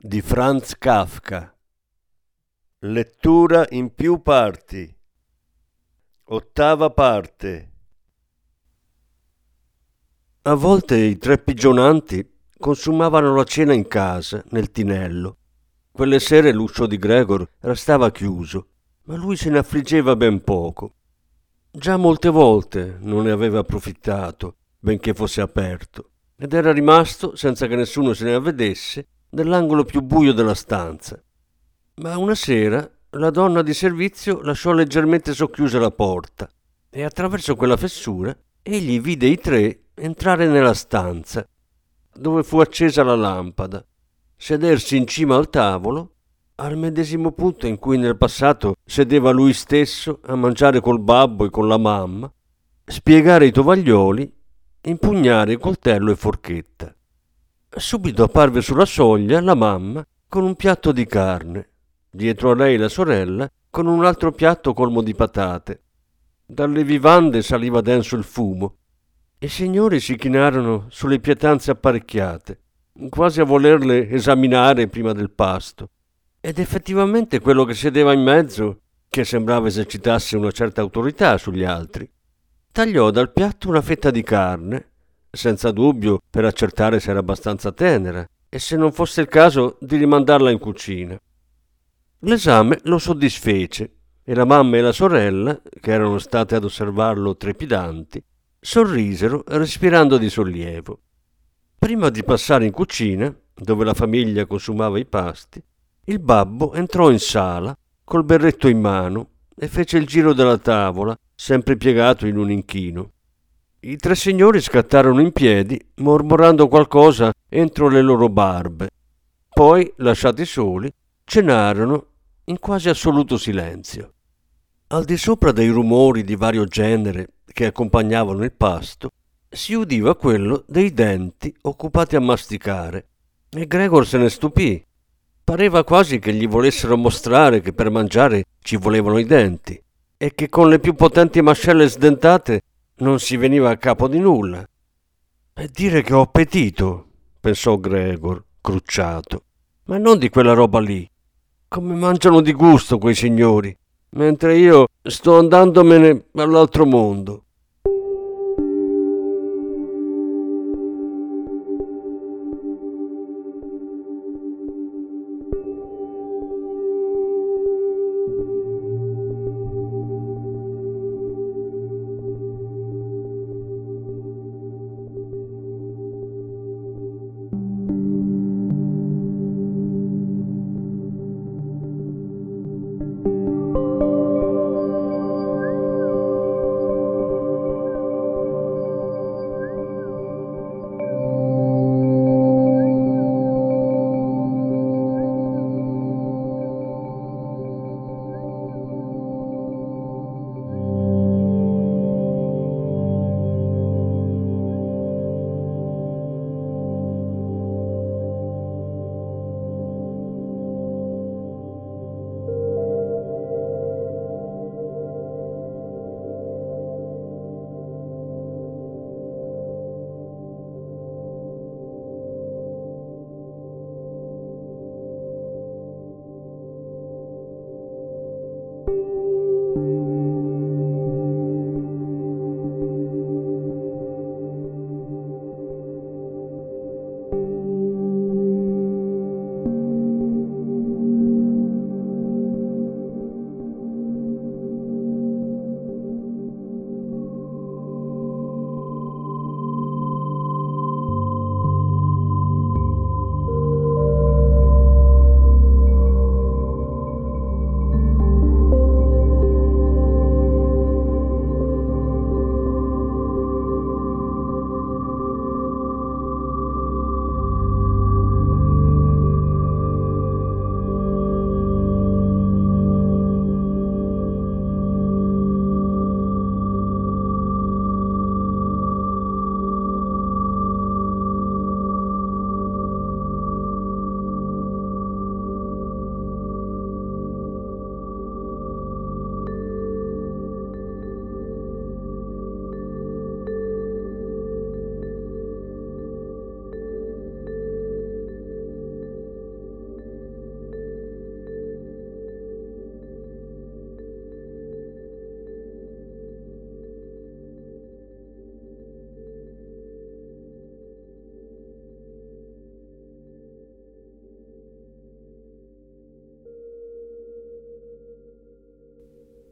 di Franz Kafka. Lettura in più parti. Ottava parte. A volte i tre pigionanti consumavano la cena in casa, nel tinello. Quelle sere l'uscio di Gregor restava chiuso, ma lui se ne affliggeva ben poco. Già molte volte non ne aveva approfittato, benché fosse aperto, ed era rimasto, senza che nessuno se ne avvedesse, nell'angolo più buio della stanza. Ma una sera la donna di servizio lasciò leggermente socchiusa la porta e attraverso quella fessura egli vide i tre entrare nella stanza, dove fu accesa la lampada, sedersi in cima al tavolo, al medesimo punto in cui nel passato sedeva lui stesso a mangiare col babbo e con la mamma, spiegare i tovaglioli, impugnare coltello e forchetta. Subito apparve sulla soglia la mamma con un piatto di carne, dietro a lei la sorella con un altro piatto colmo di patate. Dalle vivande saliva denso il fumo. I signori si chinarono sulle pietanze apparecchiate, quasi a volerle esaminare prima del pasto. Ed effettivamente quello che sedeva in mezzo, che sembrava esercitasse una certa autorità sugli altri, tagliò dal piatto una fetta di carne senza dubbio per accertare se era abbastanza tenera e se non fosse il caso di rimandarla in cucina. L'esame lo soddisfece e la mamma e la sorella, che erano state ad osservarlo trepidanti, sorrisero respirando di sollievo. Prima di passare in cucina, dove la famiglia consumava i pasti, il babbo entrò in sala col berretto in mano e fece il giro della tavola, sempre piegato in un inchino. I tre signori scattarono in piedi, mormorando qualcosa entro le loro barbe. Poi, lasciati soli, cenarono in quasi assoluto silenzio. Al di sopra dei rumori di vario genere che accompagnavano il pasto, si udiva quello dei denti occupati a masticare. E Gregor se ne stupì. Pareva quasi che gli volessero mostrare che per mangiare ci volevano i denti e che con le più potenti mascelle sdentate non si veniva a capo di nulla. E dire che ho appetito, pensò Gregor, crucciato. Ma non di quella roba lì. Come mangiano di gusto quei signori, mentre io sto andandomene all'altro mondo.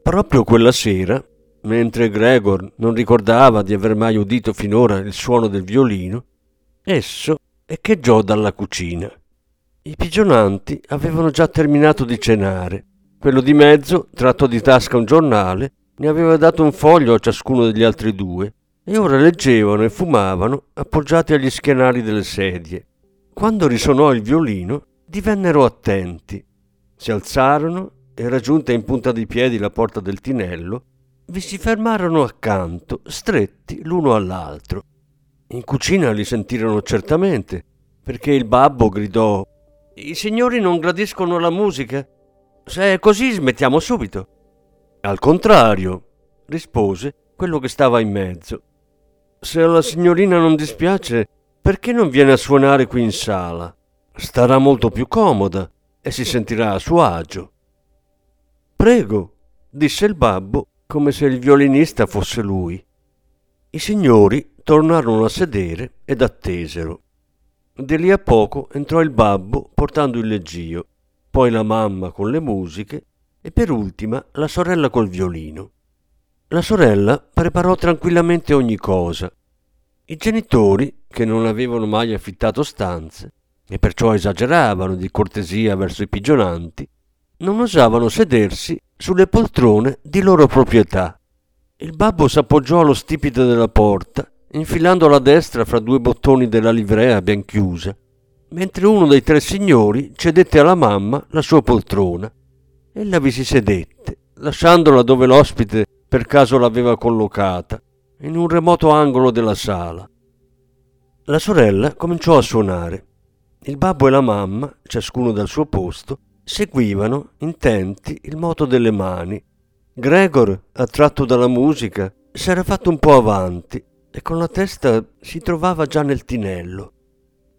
Proprio quella sera, mentre Gregor non ricordava di aver mai udito finora il suono del violino, esso echeggiò dalla cucina. I pigionanti avevano già terminato di cenare. Quello di mezzo, tratto di tasca un giornale, ne aveva dato un foglio a ciascuno degli altri due e ora leggevano e fumavano appoggiati agli schienali delle sedie. Quando risonò il violino, divennero attenti. Si alzarono e raggiunta in punta di piedi la porta del tinello, vi si fermarono accanto, stretti l'uno all'altro. In cucina li sentirono certamente, perché il babbo gridò I signori non gradiscono la musica? Se è così smettiamo subito. Al contrario, rispose quello che stava in mezzo. Se alla signorina non dispiace, perché non viene a suonare qui in sala? Starà molto più comoda e si sentirà a suo agio. Prego, disse il babbo come se il violinista fosse lui. I signori tornarono a sedere ed attesero. Di lì a poco entrò il babbo portando il leggio, poi la mamma con le musiche e per ultima la sorella col violino. La sorella preparò tranquillamente ogni cosa. I genitori, che non avevano mai affittato stanze e perciò esageravano di cortesia verso i pigionanti, non osavano sedersi sulle poltrone di loro proprietà. Il babbo s'appoggiò allo stipite della porta, infilando la destra fra due bottoni della livrea ben chiusa, mentre uno dei tre signori cedette alla mamma la sua poltrona. Ella vi si sedette, lasciandola dove l'ospite per caso l'aveva collocata, in un remoto angolo della sala. La sorella cominciò a suonare. Il babbo e la mamma, ciascuno dal suo posto, seguivano, intenti, il moto delle mani. Gregor, attratto dalla musica, s'era fatto un po' avanti e con la testa si trovava già nel tinello.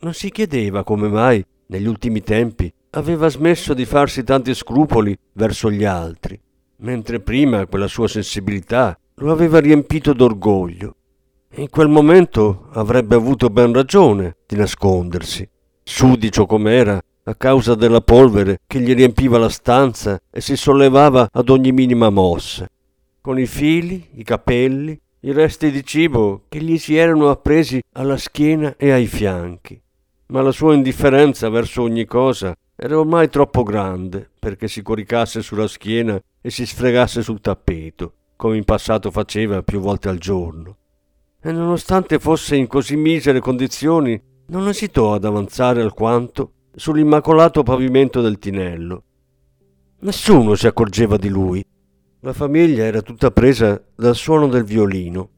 Non si chiedeva come mai, negli ultimi tempi, aveva smesso di farsi tanti scrupoli verso gli altri, mentre prima quella sua sensibilità lo aveva riempito d'orgoglio. In quel momento avrebbe avuto ben ragione di nascondersi. Sudicio com'era, a causa della polvere che gli riempiva la stanza e si sollevava ad ogni minima mossa, con i fili, i capelli, i resti di cibo che gli si erano appresi alla schiena e ai fianchi. Ma la sua indifferenza verso ogni cosa era ormai troppo grande perché si coricasse sulla schiena e si sfregasse sul tappeto, come in passato faceva più volte al giorno. E nonostante fosse in così misere condizioni, non esitò ad avanzare alquanto sull'immacolato pavimento del tinello. Nessuno si accorgeva di lui. La famiglia era tutta presa dal suono del violino.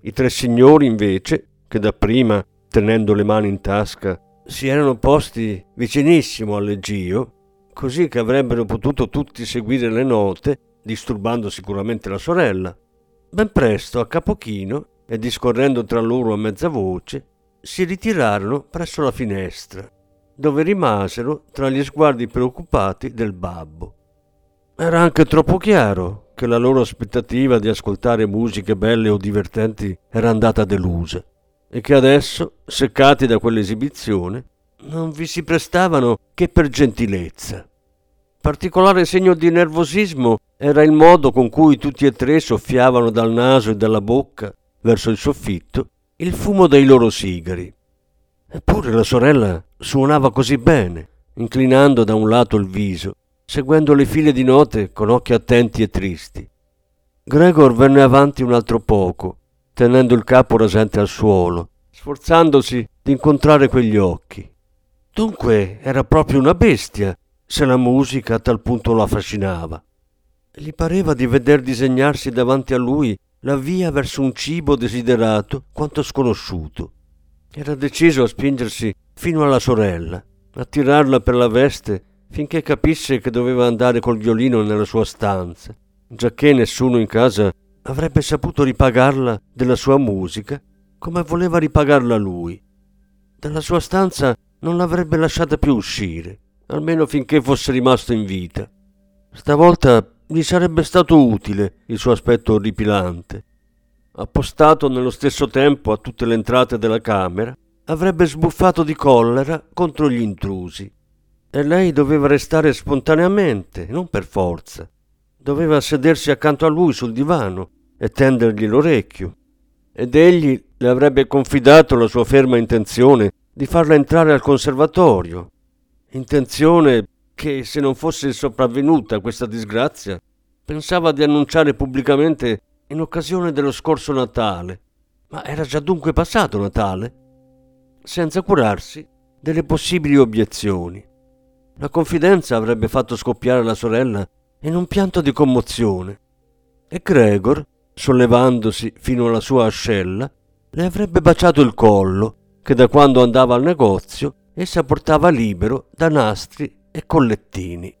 I tre signori, invece, che dapprima, tenendo le mani in tasca, si erano posti vicinissimo al leggio, così che avrebbero potuto tutti seguire le note, disturbando sicuramente la sorella. Ben presto, a capo chino, e discorrendo tra loro a mezza voce, si ritirarono presso la finestra dove rimasero tra gli sguardi preoccupati del babbo. Era anche troppo chiaro che la loro aspettativa di ascoltare musiche belle o divertenti era andata delusa e che adesso, seccati da quell'esibizione, non vi si prestavano che per gentilezza. Particolare segno di nervosismo era il modo con cui tutti e tre soffiavano dal naso e dalla bocca verso il soffitto il fumo dei loro sigari. Eppure la sorella suonava così bene, inclinando da un lato il viso, seguendo le file di note con occhi attenti e tristi. Gregor venne avanti un altro poco, tenendo il capo rasente al suolo, sforzandosi di incontrare quegli occhi. Dunque era proprio una bestia, se la musica a tal punto lo affascinava. Gli pareva di veder disegnarsi davanti a lui la via verso un cibo desiderato quanto sconosciuto. Era deciso a spingersi fino alla sorella, a tirarla per la veste finché capisse che doveva andare col violino nella sua stanza, giacché nessuno in casa avrebbe saputo ripagarla della sua musica come voleva ripagarla lui. Dalla sua stanza non l'avrebbe lasciata più uscire, almeno finché fosse rimasto in vita. Stavolta gli sarebbe stato utile il suo aspetto orripilante appostato nello stesso tempo a tutte le entrate della camera, avrebbe sbuffato di collera contro gli intrusi. E lei doveva restare spontaneamente, non per forza. doveva sedersi accanto a lui sul divano e tendergli l'orecchio. Ed egli le avrebbe confidato la sua ferma intenzione di farla entrare al conservatorio. Intenzione che, se non fosse sopravvenuta questa disgrazia, pensava di annunciare pubblicamente in occasione dello scorso Natale. Ma era già dunque passato Natale? Senza curarsi delle possibili obiezioni. La confidenza avrebbe fatto scoppiare la sorella in un pianto di commozione e Gregor, sollevandosi fino alla sua ascella, le avrebbe baciato il collo, che da quando andava al negozio essa portava libero da nastri e collettini.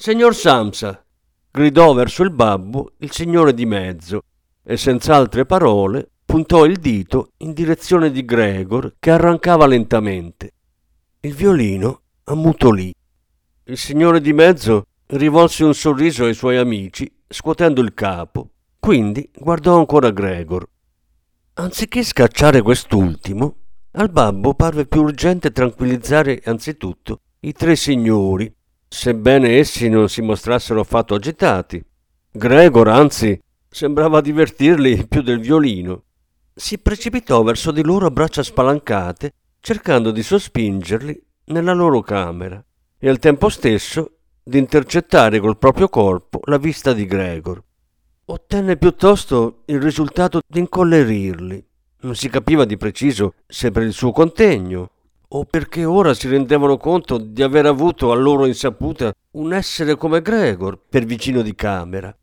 Signor Samsa, gridò verso il babbo il signore di mezzo e senza altre parole puntò il dito in direzione di Gregor che arrancava lentamente. Il violino ammutolì. Il signore di mezzo rivolse un sorriso ai suoi amici, scuotendo il capo. Quindi guardò ancora Gregor. Anziché scacciare quest'ultimo, al babbo parve più urgente tranquillizzare anzitutto i tre signori sebbene essi non si mostrassero affatto agitati. Gregor, anzi, sembrava divertirli più del violino. Si precipitò verso di loro a braccia spalancate, cercando di sospingerli nella loro camera e al tempo stesso di intercettare col proprio corpo la vista di Gregor. Ottenne piuttosto il risultato di incollerirli. Non si capiva di preciso se per il suo contegno o perché ora si rendevano conto di aver avuto a loro insaputa un essere come Gregor per vicino di camera.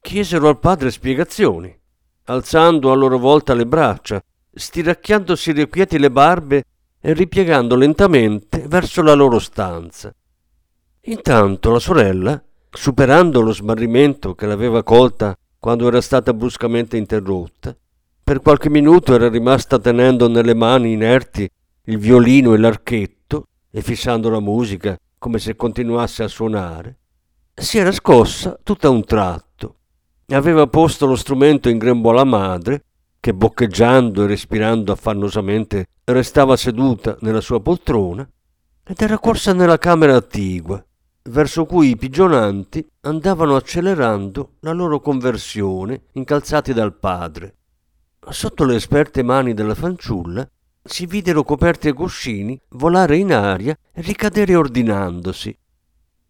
Chiesero al padre spiegazioni, alzando a loro volta le braccia, stiracchiandosi irrequieti le barbe e ripiegando lentamente verso la loro stanza. Intanto la sorella, superando lo smarrimento che l'aveva colta quando era stata bruscamente interrotta, per qualche minuto era rimasta tenendo nelle mani inerti il violino e l'archetto e fissando la musica come se continuasse a suonare. Si era scossa tutto a un tratto. Aveva posto lo strumento in grembo alla madre, che boccheggiando e respirando affannosamente restava seduta nella sua poltrona, ed era corsa nella camera attigua, verso cui i pigionanti andavano accelerando la loro conversione, incalzati dal padre. Sotto le esperte mani della fanciulla si videro coperti e cuscini volare in aria e ricadere ordinandosi.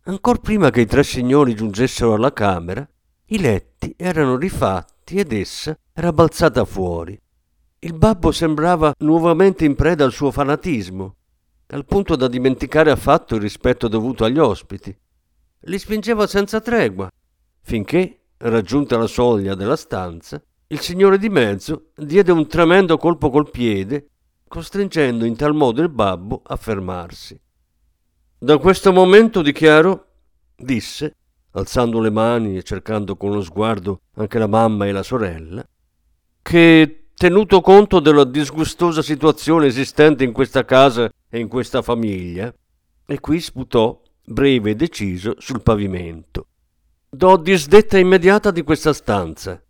Ancor prima che i tre signori giungessero alla camera, i letti erano rifatti ed essa era balzata fuori. Il babbo sembrava nuovamente in preda al suo fanatismo, al punto da dimenticare affatto il rispetto dovuto agli ospiti. Li spingeva senza tregua, finché, raggiunta la soglia della stanza, il signore di mezzo diede un tremendo colpo col piede, costringendo in tal modo il babbo a fermarsi. Da questo momento dichiaro, disse, alzando le mani e cercando con lo sguardo anche la mamma e la sorella, che, tenuto conto della disgustosa situazione esistente in questa casa e in questa famiglia, e qui sputò, breve e deciso, sul pavimento. Do disdetta immediata di questa stanza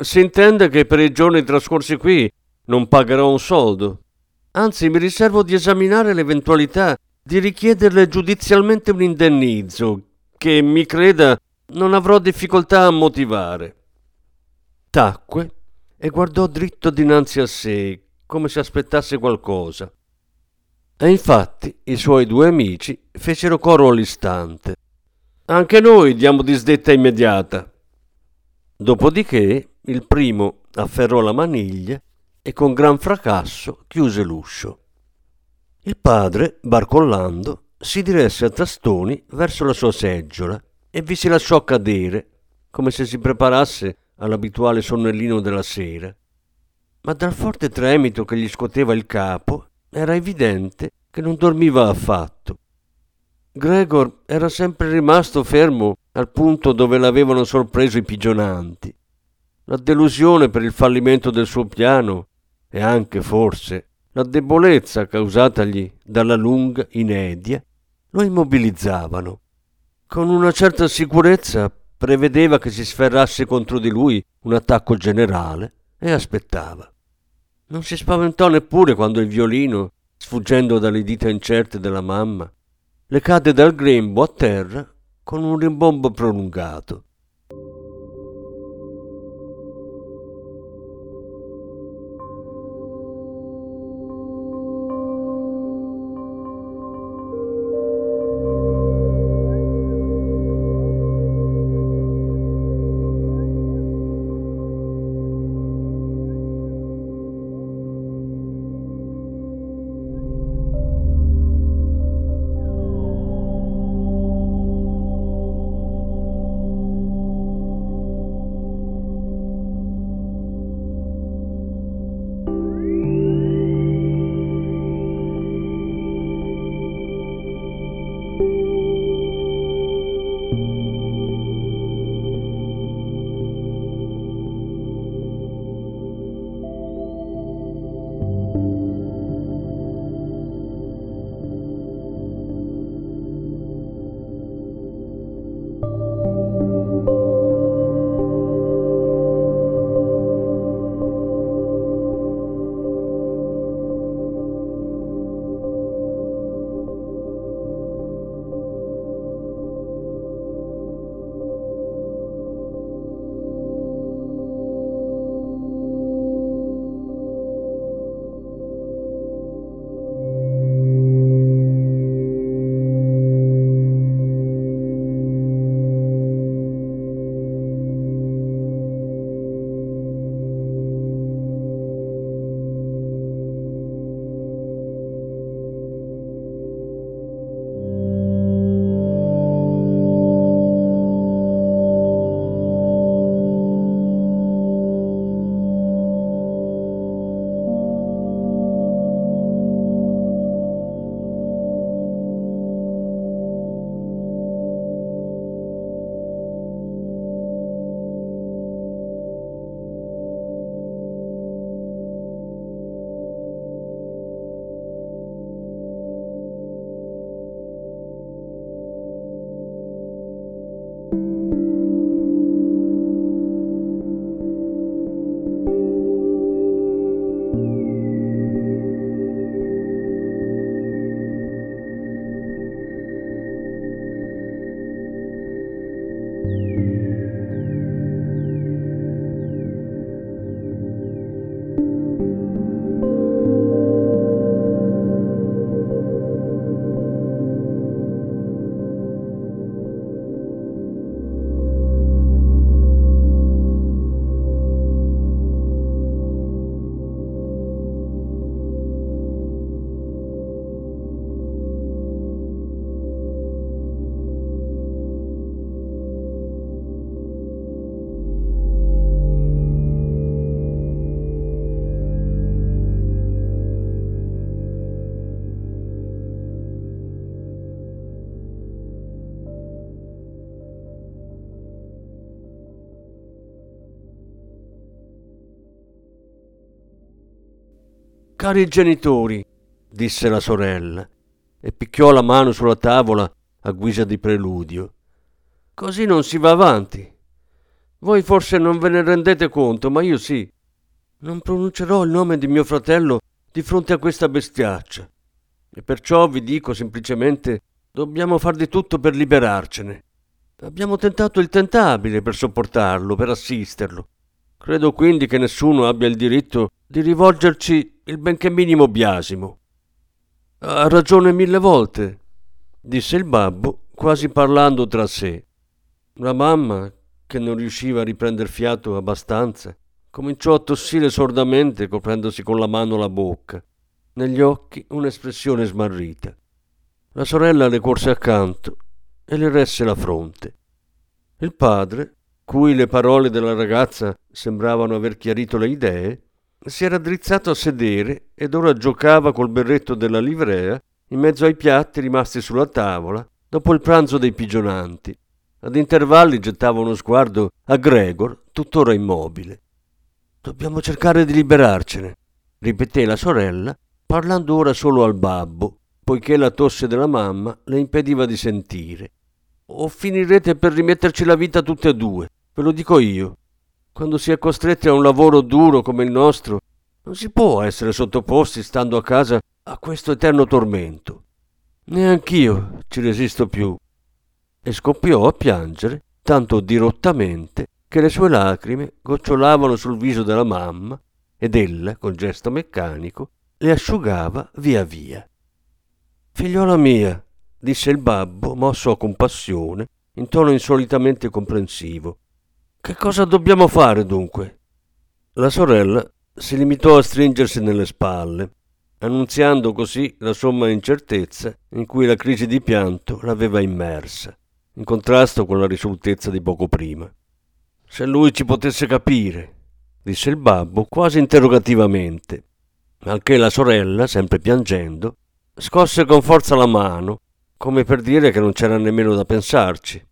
si intende che per i giorni trascorsi qui non pagherò un soldo. Anzi, mi riservo di esaminare l'eventualità di richiederle giudizialmente un indennizzo che, mi creda, non avrò difficoltà a motivare. Tacque e guardò dritto dinanzi a sé, come se aspettasse qualcosa. E infatti i suoi due amici fecero coro all'istante. Anche noi diamo disdetta immediata. Dopodiché il primo afferrò la maniglia e con gran fracasso chiuse l'uscio. Il padre, barcollando, si diresse a tastoni verso la sua seggiola e vi si lasciò cadere, come se si preparasse all'abituale sonnellino della sera. Ma dal forte tremito che gli scuoteva il capo era evidente che non dormiva affatto. Gregor era sempre rimasto fermo al punto dove l'avevano sorpreso i pigionanti la delusione per il fallimento del suo piano e anche, forse, la debolezza causatagli dalla lunga inedia lo immobilizzavano. Con una certa sicurezza prevedeva che si sferrasse contro di lui un attacco generale e aspettava. Non si spaventò neppure quando il violino, sfuggendo dalle dita incerte della mamma, le cadde dal grembo a terra con un rimbombo prolungato. Cari genitori, disse la sorella, e picchiò la mano sulla tavola a guisa di preludio. Così non si va avanti. Voi forse non ve ne rendete conto, ma io sì. Non pronuncerò il nome di mio fratello di fronte a questa bestiaccia. E perciò vi dico semplicemente dobbiamo far di tutto per liberarcene. Abbiamo tentato il tentabile per sopportarlo, per assisterlo. Credo quindi che nessuno abbia il diritto di rivolgerci il benché minimo biasimo. Ha ragione mille volte, disse il babbo, quasi parlando tra sé. La mamma, che non riusciva a riprender fiato abbastanza, cominciò a tossire sordamente coprendosi con la mano la bocca, negli occhi un'espressione smarrita. La sorella le corse accanto e le resse la fronte. Il padre, cui le parole della ragazza sembravano aver chiarito le idee, si era drizzato a sedere ed ora giocava col berretto della livrea in mezzo ai piatti rimasti sulla tavola dopo il pranzo dei pigionanti. Ad intervalli gettava uno sguardo a Gregor, tuttora immobile. Dobbiamo cercare di liberarcene, ripeté la sorella, parlando ora solo al babbo, poiché la tosse della mamma le impediva di sentire. O finirete per rimetterci la vita tutte e due, ve lo dico io. Quando si è costretti a un lavoro duro come il nostro, non si può essere sottoposti, stando a casa, a questo eterno tormento. Neanch'io ci resisto più. E scoppiò a piangere, tanto dirottamente, che le sue lacrime gocciolavano sul viso della mamma ed ella, con gesto meccanico, le asciugava via via. Figliola mia, disse il babbo, mosso a compassione, in tono insolitamente comprensivo, che cosa dobbiamo fare dunque? La sorella si limitò a stringersi nelle spalle, annunziando così la somma incertezza in cui la crisi di pianto l'aveva immersa, in contrasto con la risolutezza di poco prima. Se lui ci potesse capire, disse il babbo quasi interrogativamente, al che la sorella, sempre piangendo, scosse con forza la mano, come per dire che non c'era nemmeno da pensarci.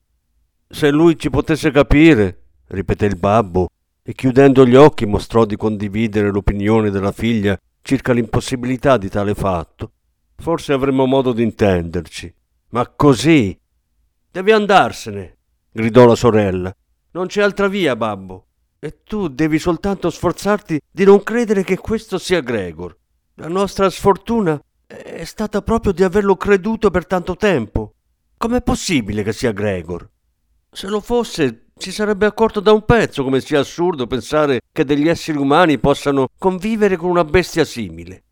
Se lui ci potesse capire, ripeté il babbo, e chiudendo gli occhi mostrò di condividere l'opinione della figlia circa l'impossibilità di tale fatto. Forse avremmo modo di intenderci. Ma così. Devi andarsene, gridò la sorella. Non c'è altra via, babbo. E tu devi soltanto sforzarti di non credere che questo sia Gregor. La nostra sfortuna è stata proprio di averlo creduto per tanto tempo. Com'è possibile che sia Gregor? Se lo fosse, si sarebbe accorto da un pezzo come sia assurdo pensare che degli esseri umani possano convivere con una bestia simile.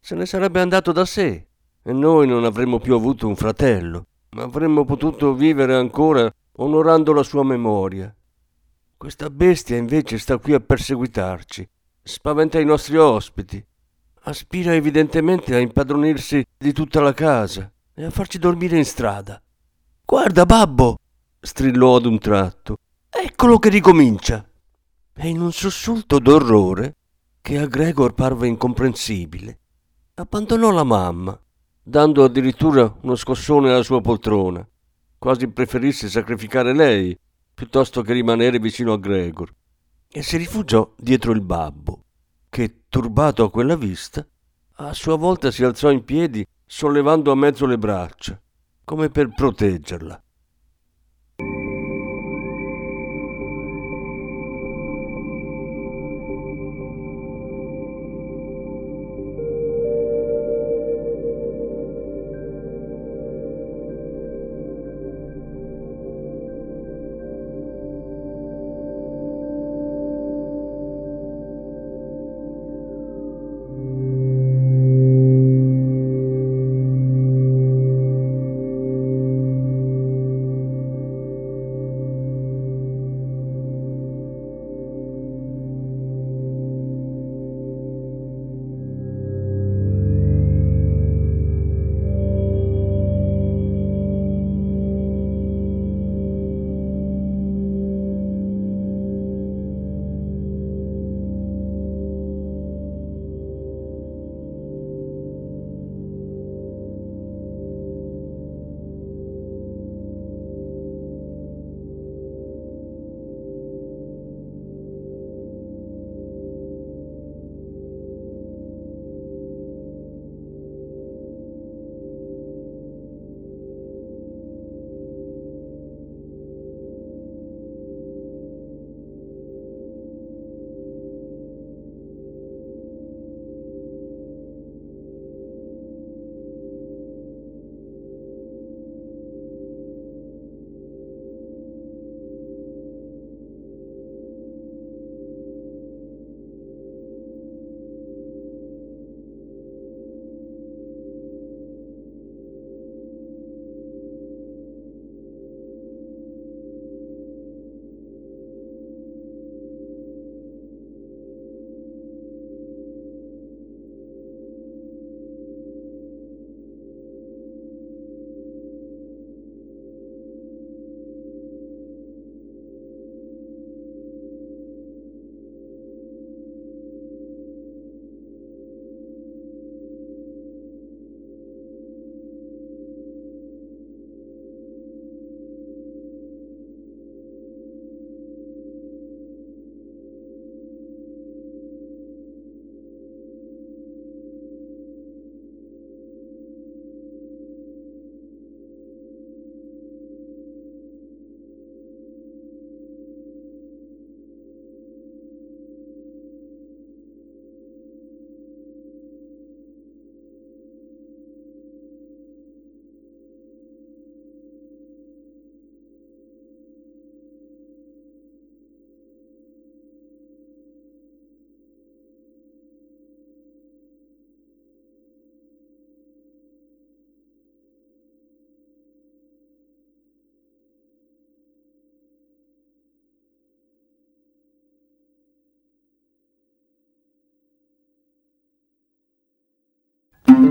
Se ne sarebbe andato da sé e noi non avremmo più avuto un fratello, ma avremmo potuto vivere ancora onorando la sua memoria. Questa bestia invece sta qui a perseguitarci, spaventa i nostri ospiti, aspira evidentemente a impadronirsi di tutta la casa e a farci dormire in strada. Guarda, babbo! strillò ad un tratto. Eccolo che ricomincia. E in un sussulto d'orrore, che a Gregor parve incomprensibile, abbandonò la mamma, dando addirittura uno scossone alla sua poltrona, quasi preferisse sacrificare lei piuttosto che rimanere vicino a Gregor, e si rifugiò dietro il babbo, che, turbato a quella vista, a sua volta si alzò in piedi sollevando a mezzo le braccia, come per proteggerla.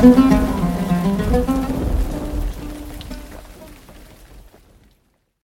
Thank you.